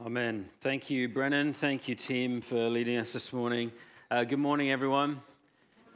Amen. Thank you, Brennan. Thank you, team, for leading us this morning. Uh, good morning, everyone.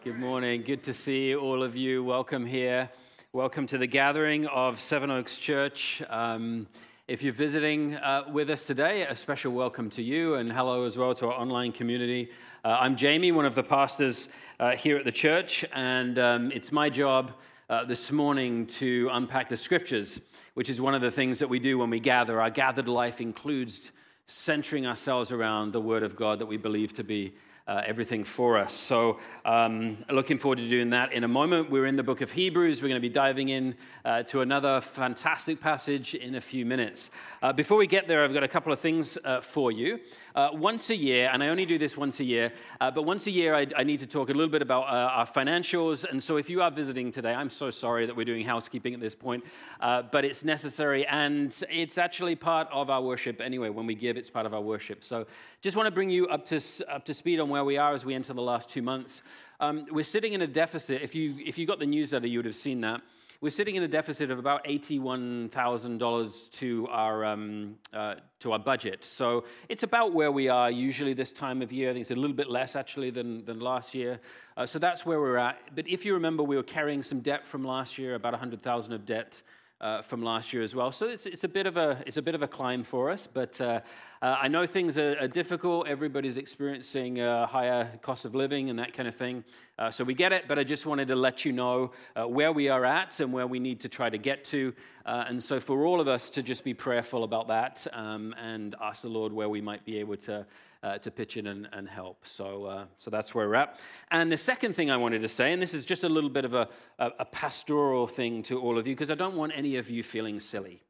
Good morning. Good to see all of you. Welcome here. Welcome to the gathering of Seven Oaks Church. Um, if you're visiting uh, with us today, a special welcome to you and hello as well to our online community. Uh, I'm Jamie, one of the pastors uh, here at the church, and um, it's my job uh, this morning to unpack the scriptures, which is one of the things that we do when we gather. Our gathered life includes centering ourselves around the Word of God that we believe to be uh, everything for us. So, um, looking forward to doing that in a moment. We're in the book of Hebrews. We're going to be diving in uh, to another fantastic passage in a few minutes. Uh, before we get there, I've got a couple of things uh, for you. Uh, once a year, and I only do this once a year, uh, but once a year I, I, need to talk a little bit about our financials. And so, if you are visiting today, I'm so sorry that we're doing housekeeping at this point, but it's necessary and it's actually part of our worship anyway. When we give, it's part of our worship. So, just want to bring you up to, up to speed on where we are as we enter the last two months. Um, we're sitting in a deficit. If you, if you got the newsletter, you would have seen that. We're sitting in a deficit of about $81,000 to, our um, uh, to our budget. So it's about where we are usually this time of year. I think it's a little bit less actually than, than last year. Uh, so that's where we're at. But if you remember, we were carrying some debt from last year, about 100,000 of debt uh, from last year as well. So it's, it's, a bit of a, it's a bit of a climb for us, but uh, uh, I know things are, are, difficult. Everybody's experiencing a higher cost of living and that kind of thing. Uh, so we get it, but I just wanted to let you know uh, where we are at and where we need to try to get to. Uh, and so for all of us to just be prayerful about that um, and ask the Lord where we might be able to uh, to pitch in and, and help. So, uh, so that's where we're at. And the second thing I wanted to say, and this is just a little bit of a, a, a pastoral thing to all of you, because I don't want any of you feeling silly.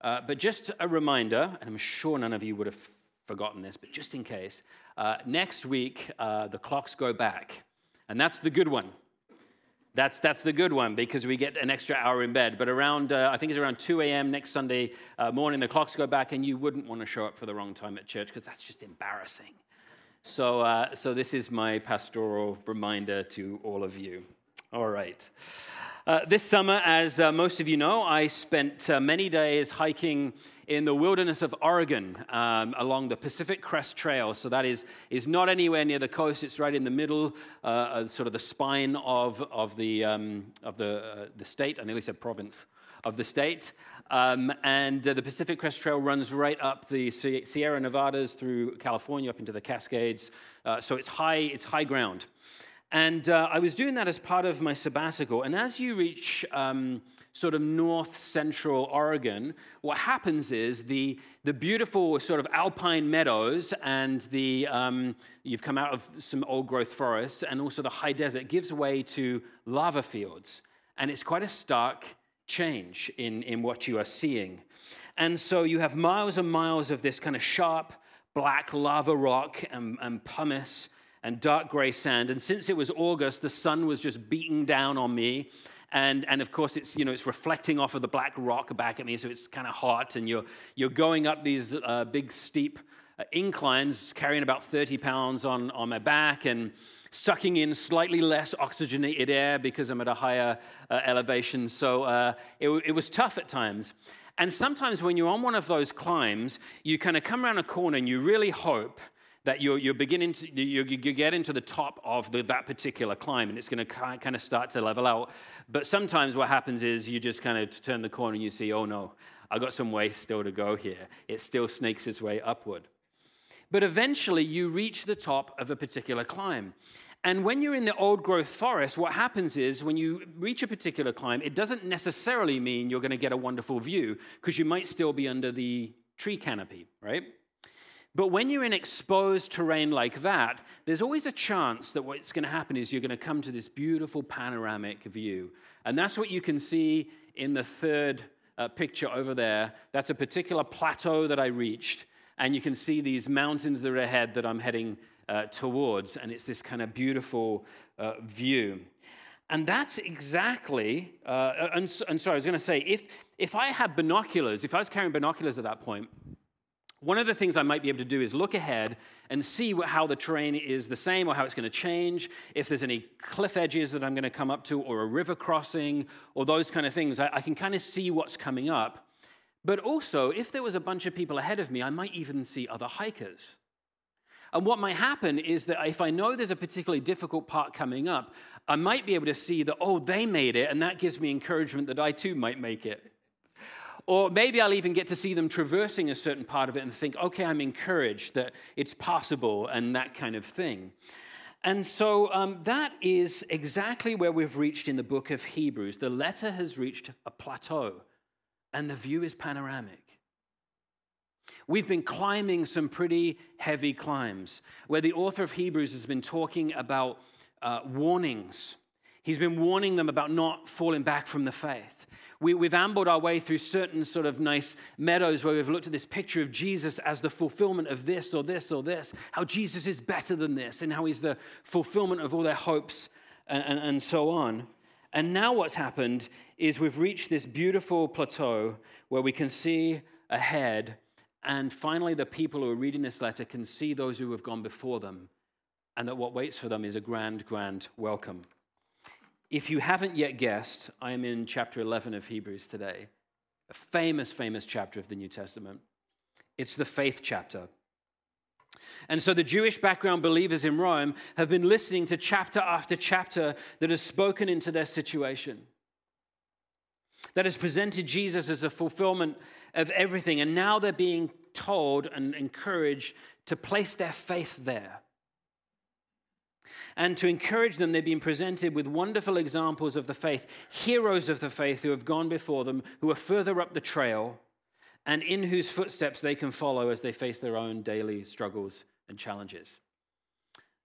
Uh, but just a reminder, and I'm sure none of you would have forgotten this, but just in case, uh, next week uh, the clocks go back. And that's the good one. That's, that's the good one because we get an extra hour in bed. But around, uh, I think it's around 2 a.m. next Sunday uh, morning, the clocks go back, and you wouldn't want to show up for the wrong time at church because that's just embarrassing. So, uh, so this is my pastoral reminder to all of you. All right. Uh, this summer, as uh, most of you know, I spent uh, many days hiking in the wilderness of Oregon um, along the Pacific Crest Trail. So that is, is not anywhere near the coast, it's right in the middle, uh, sort of the spine of, of, the, um, of the, uh, the state. I nearly said province of the state. Um, and uh, the Pacific Crest Trail runs right up the Sierra Nevadas through California up into the Cascades. So it's high, it's high ground. And uh, I was doing that as part of my sabbatical. And as you reach um, sort of north central Oregon, what happens is the, the beautiful sort of alpine meadows and the, um, you've come out of some old growth forests and also the high desert gives way to lava fields. And it's quite a stark change in, in what you are seeing. And so you have miles and miles of this kind of sharp black lava rock and, and pumice and dark gray sand. And since it was August, the sun was just beating down on me. And, and of course it's you know it's reflecting off of the black rock back at me so it's kind of hot. And you're you're going up these uh, big steep uh, inclines carrying about 30 pounds on, on my back and sucking in slightly less oxygenated air because i'm at a higher uh, elevation. So uh, it, it was tough at times. And sometimes when you're on one of those climbs you kind of come around a corner and you really hope that you're, you're beginning to you, you get into the top of the, that particular climb and it's going to kind of start to level out. But sometimes what happens is you just kind of turn the corner and you see oh no i got some way still to go here. It still snakes its way upward. But eventually you reach the top of a particular climb. And when you're in the old growth forest, what happens is when you reach a particular climb, it doesn't necessarily mean you're going to get a wonderful view because you might still be under the tree canopy, right? But when you're in exposed terrain like that, there's always a chance that what's going to happen is you're going to come to this beautiful panoramic view. And that's what you can see in the third uh, picture over there. That's a particular plateau that I reached. And you can see these mountains that are ahead that I'm heading uh, towards. And it's this kind of beautiful uh, view. And that's exactly, uh, and, and sorry, I was going to say, if, if I had binoculars, if I was carrying binoculars at that point, one of the things I might be able to do is look ahead and see how the terrain is the same or how it's going to change, if there's any cliff edges that I'm going to come up to, or a river crossing, or those kind of things. I, I can kind of see what's coming up. But also, if there was a bunch of people ahead of me, I might even see other hikers. And what might happen is that if I know there's a particularly difficult part coming up, I might be able to see that, oh, they made it, and that gives me encouragement that I too might make it. Or maybe I'll even get to see them traversing a certain part of it and think, okay, I'm encouraged that it's possible and that kind of thing. And so um, that is exactly where we've reached in the book of Hebrews. The letter has reached a plateau, and the view is panoramic. We've been climbing some pretty heavy climbs where the author of Hebrews has been talking about uh, warnings. He's been warning them about not falling back from the faith. We, we've ambled our way through certain sort of nice meadows where we've looked at this picture of Jesus as the fulfillment of this or this or this, how Jesus is better than this, and how he's the fulfillment of all their hopes and, and, and so on. And now what's happened is we've reached this beautiful plateau where we can see ahead and finally, the people who are reading this letter can see those who have gone before them, and that what waits for them is a grand, grand welcome. If you haven't yet guessed, I am in chapter 11 of Hebrews today, a famous, famous chapter of the New Testament. It's the faith chapter. And so the Jewish background believers in Rome have been listening to chapter after chapter that has spoken into their situation that has presented Jesus as a fulfillment of everything. And now they're being told and encouraged to place their faith there. And to encourage them, they've been presented with wonderful examples of the faith, heroes of the faith who have gone before them, who are further up the trail, and in whose footsteps they can follow as they face their own daily struggles and challenges.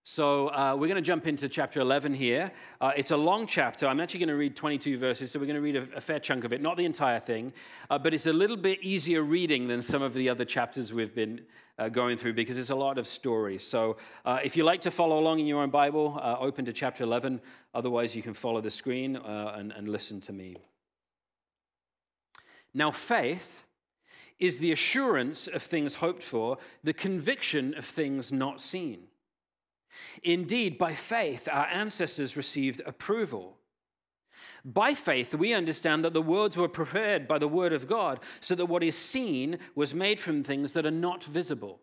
So uh, we're going to jump into chapter 11 here. Uh, it's a long chapter. I'm actually going to read 22 verses, so we're going to read a, a fair chunk of it, not the entire thing, uh, but it's a little bit easier reading than some of the other chapters we've been uh, going through because it's a lot of stories. So uh, if you like to follow along in your own Bible, uh, open to chapter 11. Otherwise, you can follow the screen and, and listen to me. Now, faith is the assurance of things hoped for, the conviction of things not seen. Indeed, by faith, our ancestors received approval. By faith, we understand that the worlds were prepared by the word of God, so that what is seen was made from things that are not visible.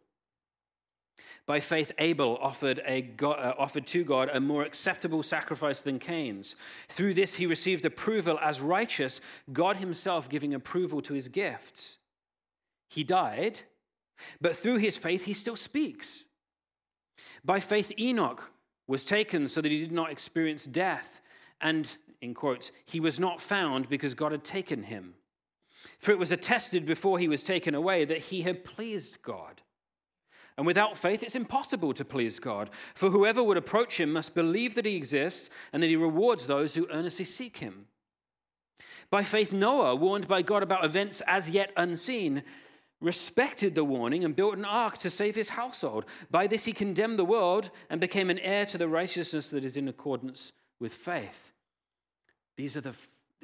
By faith, Abel offered, God, uh, offered to God a more acceptable sacrifice than Cain's. Through this, he received approval as righteous, God himself giving approval to his gifts. He died, but through his faith, he still speaks. By faith, Enoch was taken so that he did not experience death. And, in quotes, he was not found because God had taken him. For it was attested before he was taken away that he had pleased God. And without faith, it's impossible to please God. For whoever would approach him must believe that he exists and that he rewards those who earnestly seek him. By faith, Noah, warned by God about events as yet unseen, respected the warning and built an ark to save his household. By this he condemned the world and became an heir to the righteousness that is in accordance with faith. These are the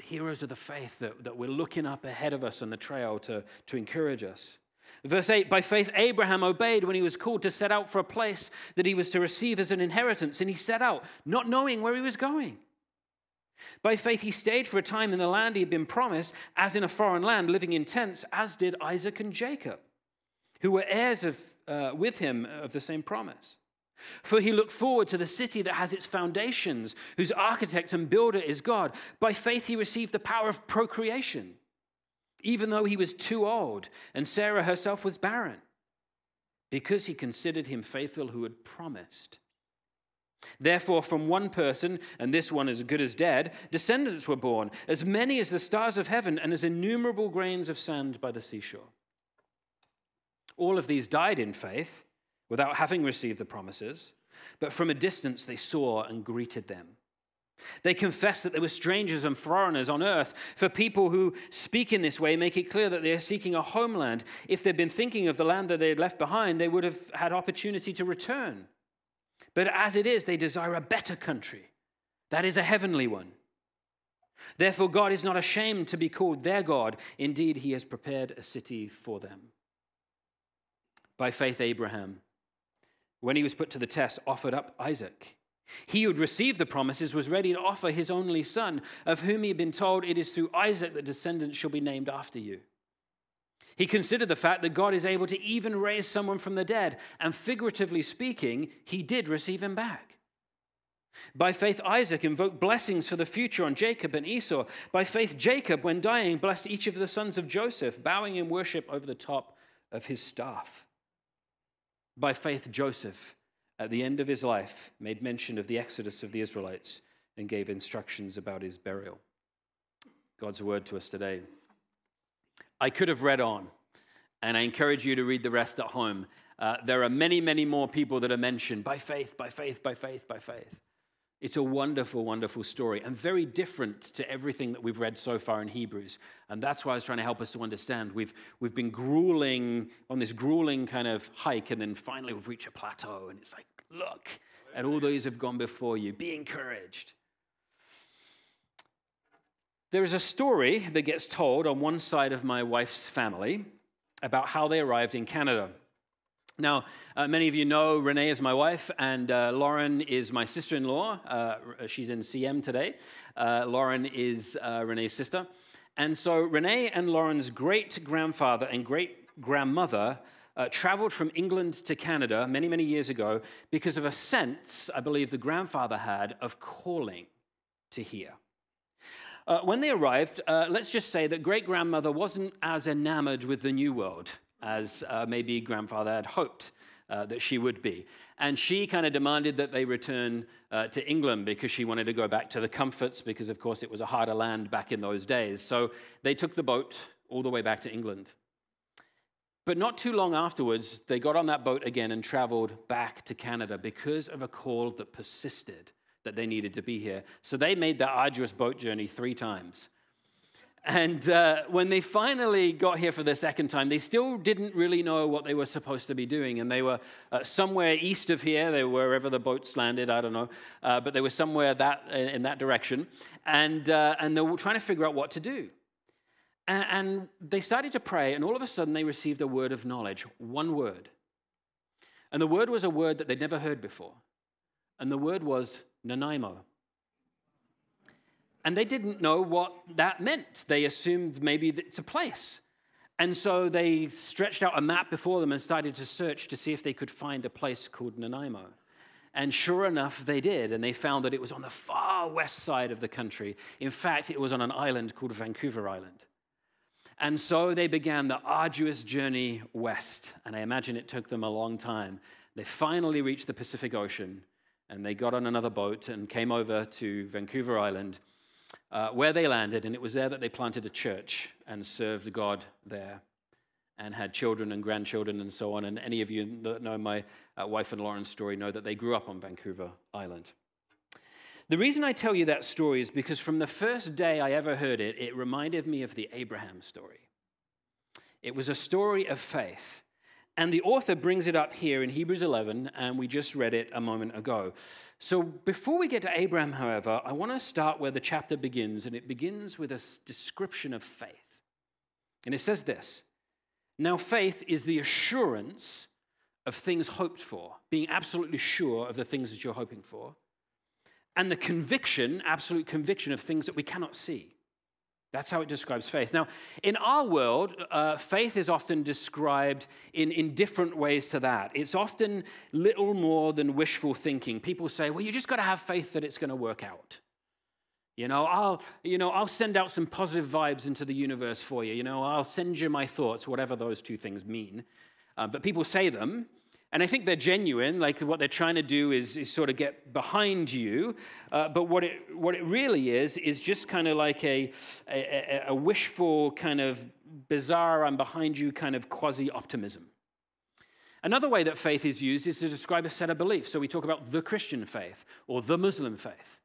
heroes of the faith that, that we're looking up ahead of us on the trail to, to encourage us. Verse 8 By faith, Abraham obeyed when he was called to set out for a place that he was to receive as an inheritance, and he set out, not knowing where he was going. By faith, he stayed for a time in the land he had been promised, as in a foreign land, living in tents, as did Isaac and Jacob, who were heirs of, uh, with him of the same promise. For he looked forward to the city that has its foundations, whose architect and builder is God. By faith, he received the power of procreation, even though he was too old and Sarah herself was barren, because he considered him faithful who had promised. Therefore, from one person, and this one as good as dead, descendants were born, as many as the stars of heaven and as innumerable grains of sand by the seashore. All of these died in faith, without having received the promises, but from a distance they saw and greeted them. They confessed that they were strangers and foreigners on earth. For people who speak in this way, make it clear that they are seeking a homeland. If they'd been thinking of the land that they had left behind, they would have had opportunity to return. But as it is, they desire a better country, that is, a heavenly one. Therefore, God is not ashamed to be called their God. Indeed, He has prepared a city for them. By faith, Abraham, when he was put to the test, offered up Isaac. He who had received the promises was ready to offer his only son, of whom he had been told, It is through Isaac that descendants shall be named after you. He considered the fact that God is able to even raise someone from the dead, and figuratively speaking, he did receive him back. By faith, Isaac invoked blessings for the future on Jacob and Esau. By faith, Jacob, when dying, blessed each of the sons of Joseph, bowing in worship over the top of his staff. By faith, Joseph, at the end of his life, made mention of the exodus of the Israelites and gave instructions about his burial. God's word to us today. I could have read on, and I encourage you to read the rest at home. Uh, there are many, many more people that are mentioned by faith, by faith, by faith, by faith. It's a wonderful, wonderful story and very different to everything that we've read so far in Hebrews. And that's why I was trying to help us to understand. We've, we've been grueling on this grueling kind of hike, and then finally we've reached a plateau. And it's like, look, and all those have gone before you. Be encouraged. There is a story that gets told on one side of my wife's family about how they arrived in Canada. Now, uh, many of you know Renee is my wife, and uh, Lauren is my sister in law. Uh, she's in CM today. Uh, Lauren is uh, Renee's sister. And so, Renee and Lauren's great grandfather and great grandmother uh, traveled from England to Canada many, many years ago because of a sense, I believe, the grandfather had of calling to hear. when they arrived, let's just say that great grandmother wasn't as enamored with the new world as uh, maybe grandfather had hoped uh, that she would be. And she kind of demanded that they return uh, to England because she wanted to go back to the comforts, because of course it was a harder land back in those days. So they took the boat all the way back to England. But not too long afterwards, they got on that boat again and traveled back to Canada because of a call that persisted that they needed to be here. So they made that arduous boat journey three times. And uh, when they finally got here for the second time, they still didn't really know what they were supposed to be doing. And they were uh, somewhere east of here, they were wherever the boats landed, I don't know, uh, but they were somewhere that, in that direction. And, uh, and they were trying to figure out what to do. And, and they started to pray, and all of a sudden they received a word of knowledge one word. And the word was a word that they'd never heard before. And the word was Nanaimo. And they didn't know what that meant. They assumed maybe it's a place. And so they stretched out a map before them and started to search to see if they could find a place called Nanaimo. And sure enough, they did. And they found that it was on the far west side of the country. In fact, it was on an island called Vancouver Island. And so they began the arduous journey west. And I imagine it took them a long time. They finally reached the Pacific Ocean and they got on another boat and came over to Vancouver Island uh, where they landed, and it was there that they planted a church and served God there and had children and grandchildren and so on. And any of you that know my uh, wife and Lauren's story know that they grew up on Vancouver Island. The reason I tell you that story is because from the first day I ever heard it, it reminded me of the Abraham story. It was a story of faith. And the author brings it up here in Hebrews 11, and we just read it a moment ago. So before we get to Abraham, however, I want to start where the chapter begins, and it begins with a description of faith. And it says this Now, faith is the assurance of things hoped for, being absolutely sure of the things that you're hoping for, and the conviction, absolute conviction of things that we cannot see. That's how it describes faith. Now, in our world, uh, faith is often described in, in different ways to that. It's often little more than wishful thinking. People say, well, you just got to have faith that it's going to work out. You know, I'll, you know, I'll send out some positive vibes into the universe for you. You know, I'll send you my thoughts, whatever those two things mean. Uh, but people say them, and I think they're genuine, like what they're trying to do is, is sort of get behind you. Uh, but what it, what it really is, is just kind of like a, a, a wishful, kind of bizarre, I'm behind you kind of quasi optimism. Another way that faith is used is to describe a set of beliefs. So we talk about the Christian faith or the Muslim faith.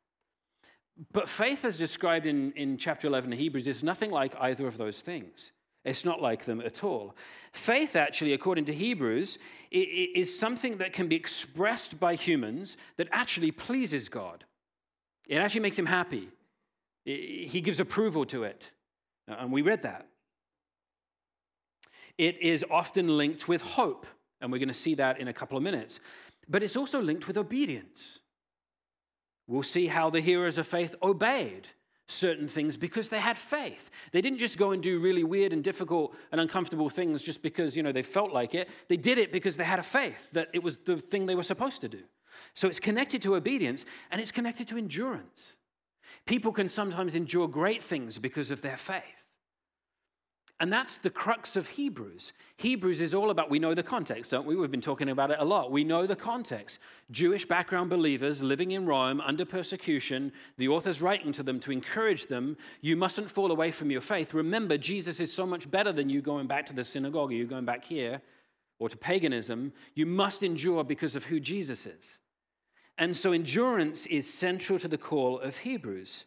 But faith, as described in, in chapter 11 of Hebrews, is nothing like either of those things. It's not like them at all. Faith, actually, according to Hebrews, is something that can be expressed by humans that actually pleases God. It actually makes him happy. He gives approval to it. Uh, and we read that. It is often linked with hope, and we're going to see that in a couple of minutes. But it's also linked with obedience. We'll see how the hearers of faith obeyed certain things because they had faith. They didn't just go and do really weird and difficult and uncomfortable things just because, you know, they felt like it. They did it because they had a faith that it was the thing they were supposed to do. So it's connected to obedience and it's connected to endurance. People can sometimes endure great things because of their faith. And that's the crux of Hebrews. Hebrews is all about, we know the context, don't we? We've been talking about it a lot. We know the context. Jewish background believers living in Rome under persecution, the author's writing to them to encourage them, you mustn't fall away from your faith. Remember, Jesus is so much better than you going back to the synagogue or you going back here or to paganism. You must endure because of who Jesus is. And so endurance is central to the call of Hebrews.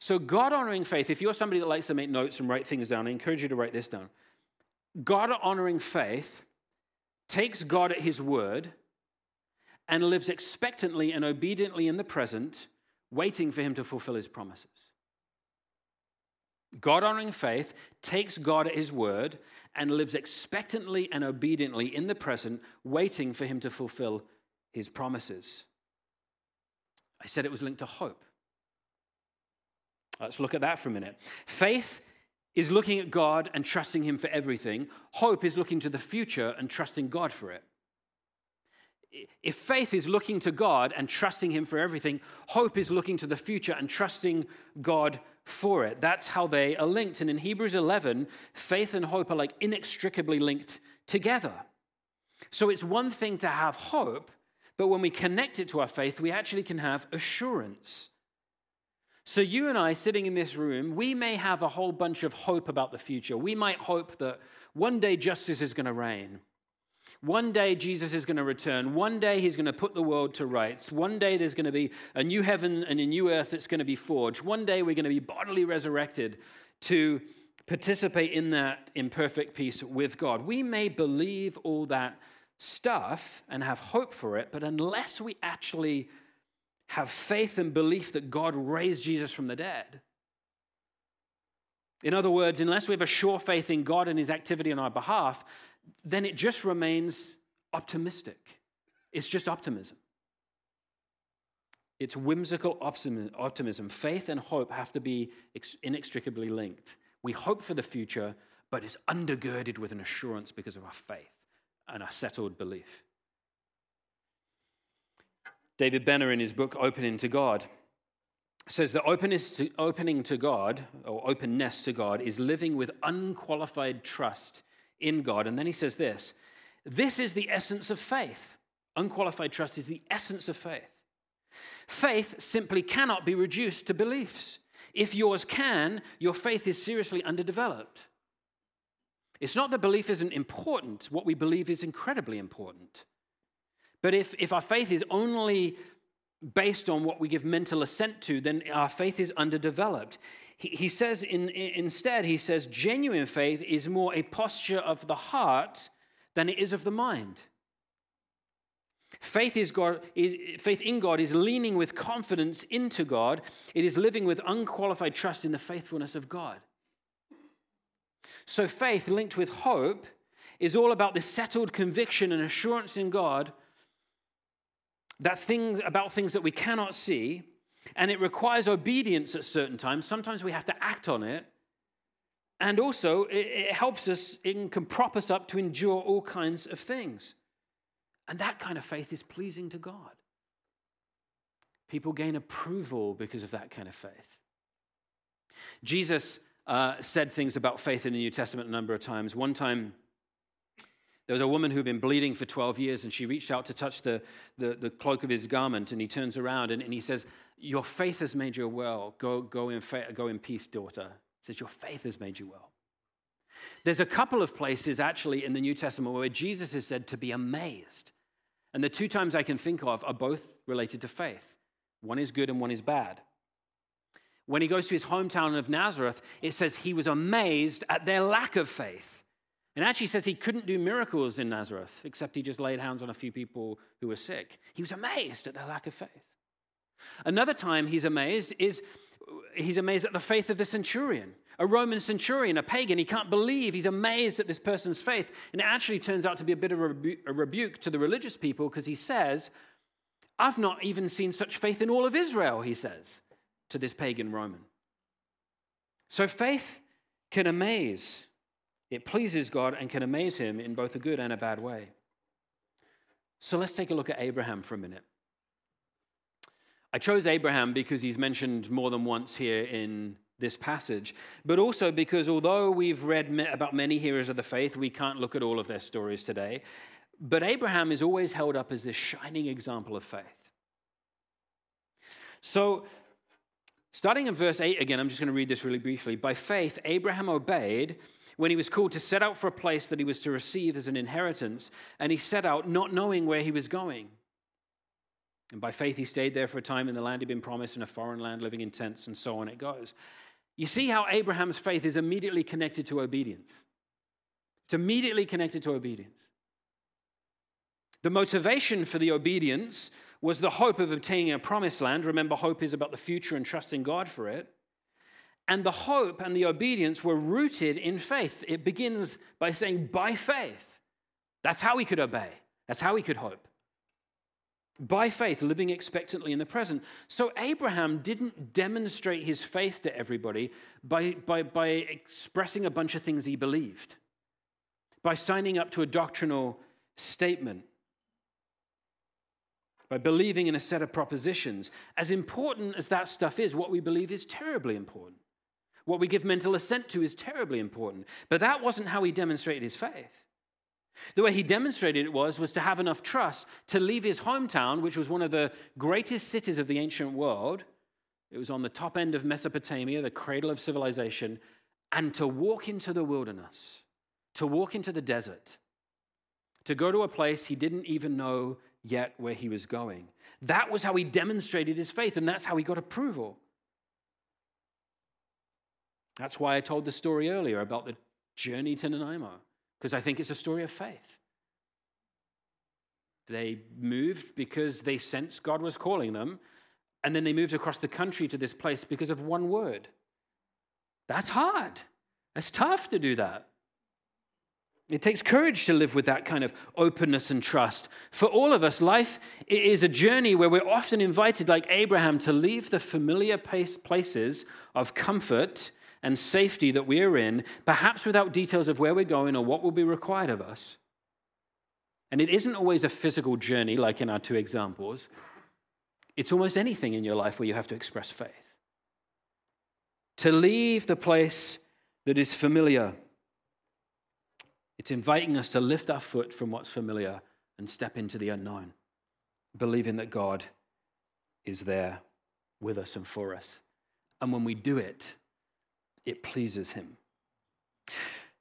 So, God honoring faith, if you're somebody that likes to make notes and write things down, I encourage you to write this down. God honoring faith takes God at his word and lives expectantly and obediently in the present, waiting for him to fulfill his promises. God honoring faith takes God at his word and lives expectantly and obediently in the present, waiting for him to fulfill his promises. I said it was linked to hope. Let's look at that for a minute. Faith is looking at God and trusting Him for everything. Hope is looking to the future and trusting God for it. If faith is looking to God and trusting Him for everything, hope is looking to the future and trusting God for it. That's how they are linked. And in Hebrews 11, faith and hope are like inextricably linked together. So it's one thing to have hope, but when we connect it to our faith, we actually can have assurance. So, you and I sitting in this room, we may have a whole bunch of hope about the future. We might hope that one day justice is going to reign. One day Jesus is going to return. One day he's going to put the world to rights. One day there's going to be a new heaven and a new earth that's going to be forged. One day we're going to be bodily resurrected to participate in that imperfect peace with God. We may believe all that stuff and have hope for it, but unless we actually have faith and belief that God raised Jesus from the dead. In other words, unless we have a sure faith in God and his activity on our behalf, then it just remains optimistic. It's just optimism. It's whimsical optimism. Faith and hope have to be inextricably linked. We hope for the future, but it's undergirded with an assurance because of our faith and our settled belief. David Benner, in his book Opening to God, says that openness to, opening to God, or openness to God, is living with unqualified trust in God. And then he says this this is the essence of faith. Unqualified trust is the essence of faith. Faith simply cannot be reduced to beliefs. If yours can, your faith is seriously underdeveloped. It's not that belief isn't important, what we believe is incredibly important. But if, if our faith is only based on what we give mental assent to, then our faith is underdeveloped. He, he says, in, in, instead, he says, genuine faith is more a posture of the heart than it is of the mind. Faith, is God, faith in God is leaning with confidence into God. It is living with unqualified trust in the faithfulness of God. So, faith linked with hope is all about this settled conviction and assurance in God that things about things that we cannot see, and it requires obedience at certain times. Sometimes we have to act on it. And also, it, it helps us, it can prop us up to endure all kinds of things. And that kind of faith is pleasing to God. People gain approval because of that kind of faith. Jesus uh, said things about faith in the New Testament a number of times. One time, there was a woman who'd been bleeding for 12 years, and she reached out to touch the, the, the cloak of his garment, and he turns around and, and, he says, Your faith has made you well. Go, go, in fa- go in peace, daughter. He says, Your faith has made you well. There's a couple of places actually in the New Testament where Jesus is said to be amazed. And the two times I can think of are both related to faith. One is good and one is bad. When he goes to his hometown of Nazareth, it says he was amazed at their lack of faith. And actually says he couldn't do miracles in Nazareth, except he just laid hands on a few people who were sick. He was amazed at their lack of faith. Another time he's amazed is he's amazed at the faith of the centurion, a Roman centurion, a pagan. He can't believe he's amazed at this person's faith. And it actually turns out to be a bit of a, rebu- a rebuke to the religious people because he says, I've not even seen such faith in all of Israel, he says. to this pagan Roman. So faith can amaze. It pleases God and can amaze him in both a good and a bad way. So let's take a look at Abraham for a minute. I chose Abraham because he's mentioned more than once here in this passage, but also because although we've read about many heroes of the faith, we can't look at all of their stories today. But Abraham is always held up as this shining example of faith. So, starting in verse 8 again, I'm just going to read this really briefly. By faith, Abraham obeyed when he was called to set out for a place that he was to receive as an inheritance, and he set out not knowing where he was going. And by faith, he stayed there for a time in the land he'd been promised, in a foreign land, living in tents, and so on it goes. You see how Abraham's faith is immediately connected to obedience. It's immediately connected to obedience. The motivation for the obedience was the hope of obtaining a promised land. Remember, hope is about the future and trusting God for it. And the hope and the obedience were rooted in faith. It begins by saying, by faith. That's how we could obey, that's how we could hope by faith, living expectantly in the present. So Abraham didn't demonstrate his faith to everybody by, by, by expressing a bunch of things he believed, by signing up to a doctrinal statement, by believing in a set of propositions. As important as that stuff is, what we believe is terribly important. What we give mental assent to is terribly important. But that wasn't how he demonstrated his faith. The way he demonstrated it was, was to have enough trust to leave his hometown, which was one of the greatest cities of the ancient world. It was on the top end of Mesopotamia, the cradle of civilization, and to walk into the wilderness, to walk into the desert, to go to a place he didn't even know yet where he was going. That was how he demonstrated his faith, and that's how he got approval. That's why I told the story earlier about the journey to Nanaimo because I think it's a story of faith. They moved because they sensed God was calling them, and then they moved across the country to this place because of one word. That's hard. It's tough to do that. It takes courage to live with that kind of openness and trust. For all of us, life is a journey where we're often invited, like Abraham, to leave the familiar places of comfort and safety that we're in, perhaps without details of where we're going or what will be required of us. And it isn't always a physical journey like in our two examples, it's almost anything in your life where you have to express faith. To leave the place that is familiar, it's inviting us to lift our foot from what's familiar and step into the unknown, believing that God is there with us and for us. And when we do it, it pleases him.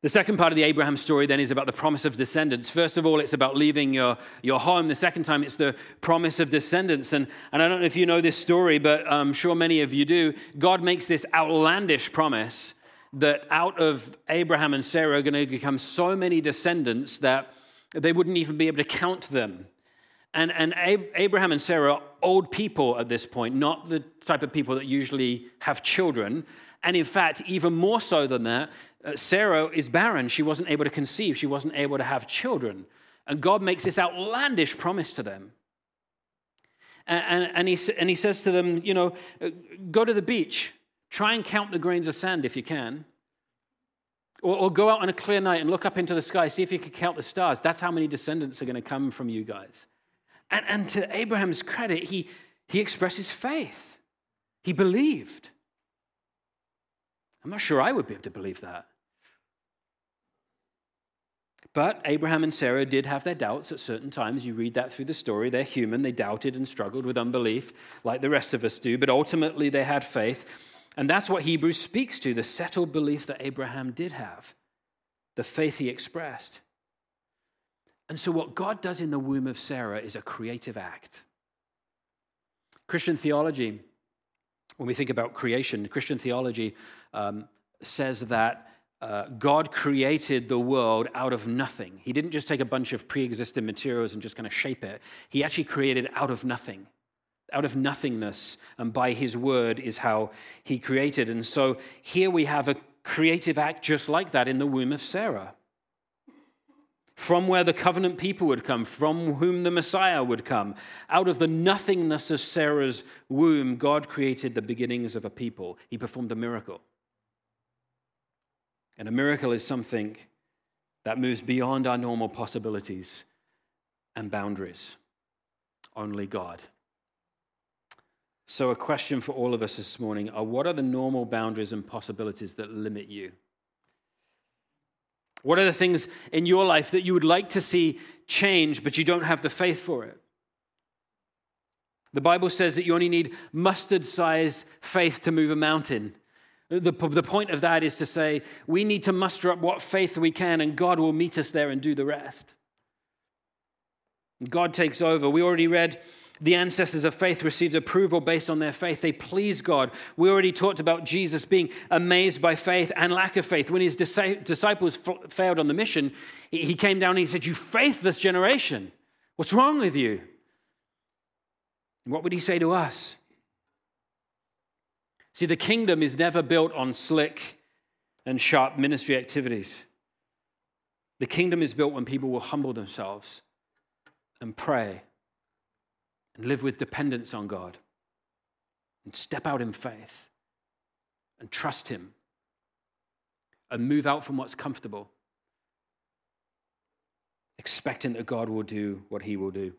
The second part of the Abraham story then is about the promise of descendants. First of all, it's about leaving your, your home. The second time, it's the promise of descendants. And, and I don't know if you know this story, but I'm sure many of you do. God makes this outlandish promise that out of Abraham and Sarah are going to become so many descendants that they wouldn't even be able to count them. And, and Abraham and Sarah are old people at this point, not the type of people that usually have children. And in fact, even more so than that, uh, Sarah is barren. She wasn't able to conceive, she wasn't able to have children. And God makes this outlandish promise to them. And, and, and, he, and he says to them, you know, uh, go to the beach, try and count the grains of sand if you can. Or, or go out on a clear night and look up into the sky, see if you can count the stars. That's how many descendants are going to come from you guys. And, and to Abraham's credit, he, he expresses faith. He believed. I'm not sure I would be able to believe that. But Abraham and Sarah did have their doubts at certain times. You read that through the story. They're human. They doubted and struggled with unbelief like the rest of us do. But ultimately, they had faith. And that's what Hebrews speaks to the settled belief that Abraham did have, the faith he expressed. And so, what God does in the womb of Sarah is a creative act. Christian theology when we think about creation, Christian theology um, says that uh, God created the world out of nothing. He didn't just take a bunch of pre existing materials and just kind of shape it, He actually created out of nothing. Out of nothingness, and by His word is how He created. And so here we have a creative act just like that in the womb of Sarah. From where the covenant people would come, from whom the Messiah would come. Out of the nothingness of Sarah's womb, God created the beginnings of a people. He performed a miracle. And a miracle is something that moves beyond our normal possibilities and boundaries. Only God. So, a question for all of us this morning are what are the normal boundaries and possibilities that limit you? What are the things in your life that you would like to see change, but you don't have the faith for it? The Bible says that you only need mustard sized faith to move a mountain. The, the point of that is to say we need to muster up what faith we can, and God will meet us there and do the rest. God takes over. We already read the ancestors of faith received approval based on their faith. They pleased God. We already talked about Jesus being amazed by faith and lack of faith. When his disciples failed on the mission, he came down and he said, You faithless generation, what's wrong with you? And what would he say to us? See, the kingdom is never built on slick and sharp ministry activities. The kingdom is built when people will humble themselves and pray and live with dependence on God and step out in faith and trust Him and move out from what's comfortable, expecting that God will do what He will do.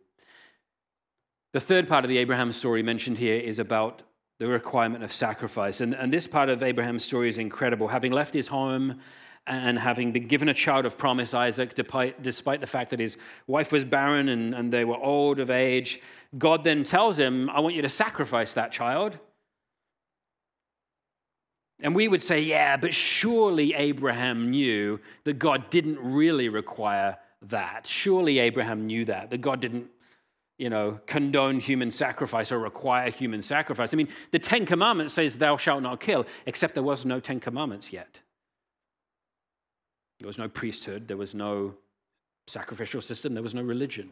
The third part of the Abraham story mentioned here is about the requirement of sacrifice. And, and this part of Abraham's story is incredible. Having left his home and having been given a child of promise, Isaac, despite the fact that his wife was barren and, and they were old of age, God then tells him, I want you to sacrifice that child. And we would say, yeah, but surely Abraham knew that God didn't really require that. Surely Abraham knew that, that God didn't, you know, condone human sacrifice or require human sacrifice. I mean, the Ten Commandments says, thou shalt not kill, except there was no Ten Commandments yet. There was no priesthood, there was no sacrificial system, there was no religion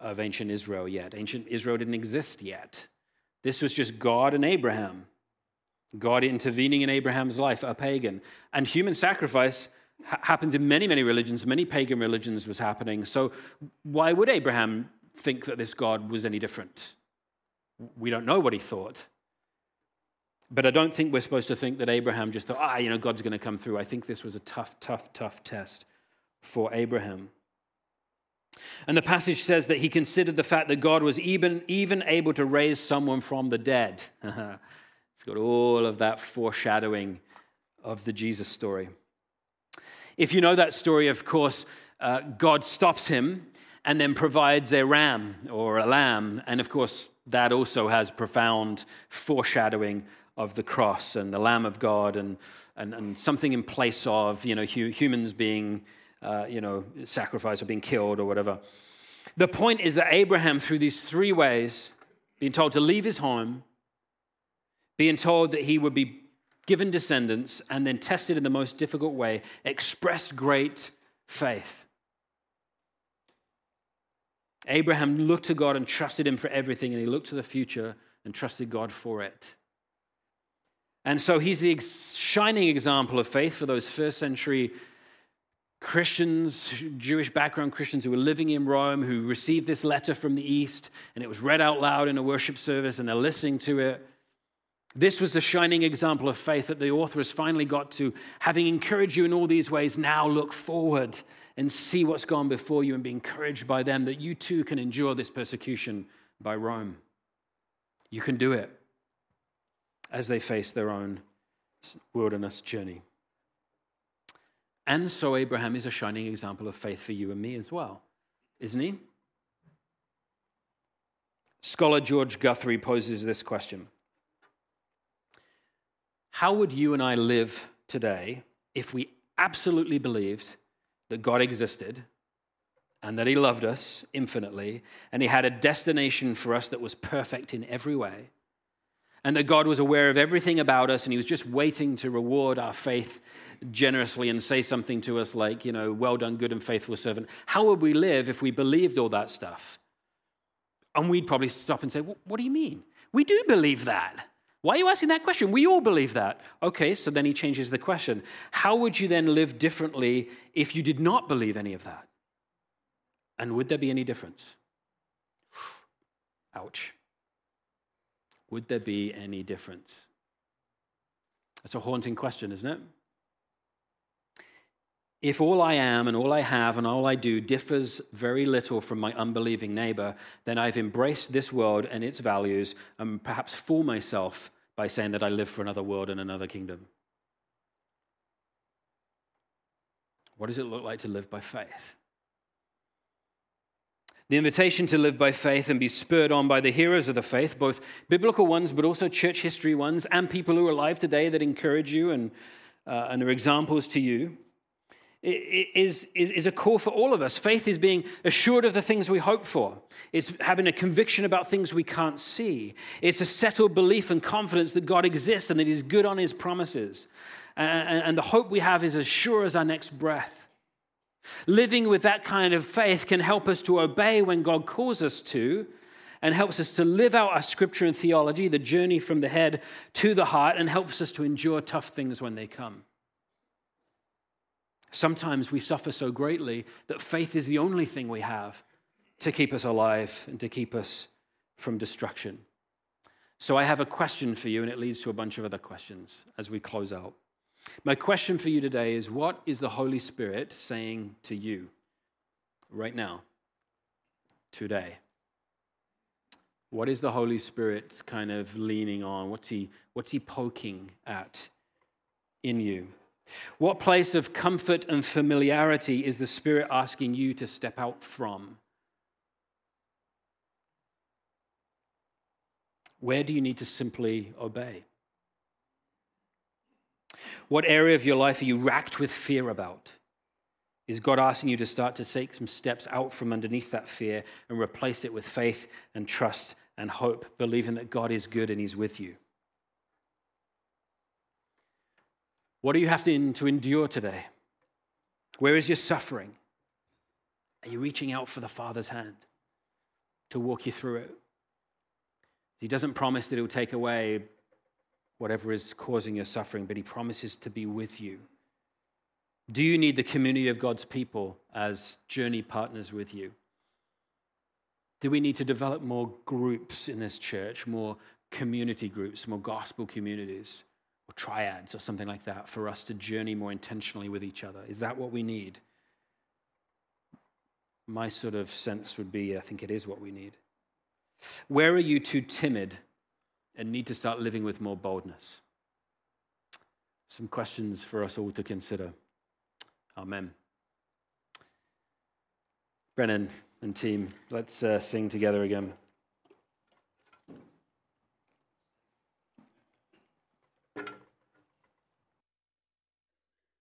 of ancient Israel yet. Ancient Israel didn't exist yet. This was just God and Abraham. God intervening in Abraham's life, a pagan. And human sacrifice ha- happens in many, many religions. Many pagan religions was happening. So why would Abraham think that this God was any different? We don't know what he thought. But I don't think we're supposed to think that Abraham just thought, ah, you know, God's going to come through. I think this was a tough, tough, tough test for Abraham. And the passage says that he considered the fact that God was even, even able to raise someone from the dead. it's got all of that foreshadowing of the Jesus story. If you know that story, of course, uh, God stops him and then provides a ram or a lamb. And of course, that also has profound foreshadowing of the cross and the Lamb of God and, and, and something in place of you know, hu- humans being uh, you know, sacrificed or being killed or whatever. The point is that Abraham, through these three ways, being told to leave his home, being told that he would be given descendants, and then tested in the most difficult way, expressed great faith. Abraham looked to God and trusted him for everything, and he looked to the future and trusted God for it. And so he's the shining example of faith for those first century Christians, Jewish background Christians who were living in Rome, who received this letter from the East, and it was read out loud in a worship service, and they're listening to it. This was the shining example of faith that the author has finally got to. Having encouraged you in all these ways, now look forward and see what's gone before you and be encouraged by them that you too can endure this persecution by Rome. You can do it as they face their own wilderness journey. And so Abraham is a shining example of faith for you and me as well, isn't he? Scholar George Guthrie poses this question How would you and I live today if we absolutely believed that God existed and that He loved us infinitely and He had a destination for us that was perfect in every way? And that God was aware of everything about us and he was just waiting to reward our faith generously and say something to us like, you know, well done, good and faithful servant. How would we live if we believed all that stuff? And we'd probably stop and say, What do you mean? We do believe that. Why are you asking that question? We all believe that. Okay, so then he changes the question. How would you then live differently if you did not believe any of that? And would there be any difference? Ouch. Would there be any difference? That's a haunting question, isn't it? If all I am and all I have and all I do differs very little from my unbelieving neighbor, then I've embraced this world and its values and perhaps fool myself by saying that I live for another world and another kingdom. What does it look like to live by faith? The invitation to live by faith and be spurred on by the heroes of the faith, both biblical ones, but also church history ones, and people who are alive today that encourage you and, uh, and are examples to you, is, is, is a call for all of us. Faith is being assured of the things we hope for, it's having a conviction about things we can't see, it's a settled belief and confidence that God exists and that He's good on His promises. And, and the hope we have is as sure as our next breath. Living with that kind of faith can help us to obey when God calls us to, and helps us to live out our scripture and theology, the journey from the head to the heart, and helps us to endure tough things when they come. Sometimes we suffer so greatly that faith is the only thing we have to keep us alive and to keep us from destruction. So, I have a question for you, and it leads to a bunch of other questions as we close out. My question for you today is what is the Holy Spirit saying to you right now, today? What is the Holy Spirit kind of leaning on? What's he, what's he poking at in you? What place of comfort and familiarity is the Spirit asking you to step out from? Where do you need to simply obey? What area of your life are you racked with fear about? Is God asking you to start to take some steps out from underneath that fear and replace it with faith and trust and hope, believing that God is good and He's with you? What do you have to, to endure today? Where is your suffering? Are you reaching out for the Father's hand to walk you through it? He doesn't promise that He'll take away whatever is causing your suffering, but He promises to be with you. Do you need the community of God's people as journey partners with you? Do we need to develop more groups in this church, more community groups, more gospel communities, or triads, or something like that, for us to journey more intentionally with each other? Is that what we need? My sort of sense would be I think it is what we need. Where are you too timid and need to start living with more boldness? Some questions for us all to consider. Amen. Brennan and team, let's uh, sing together again.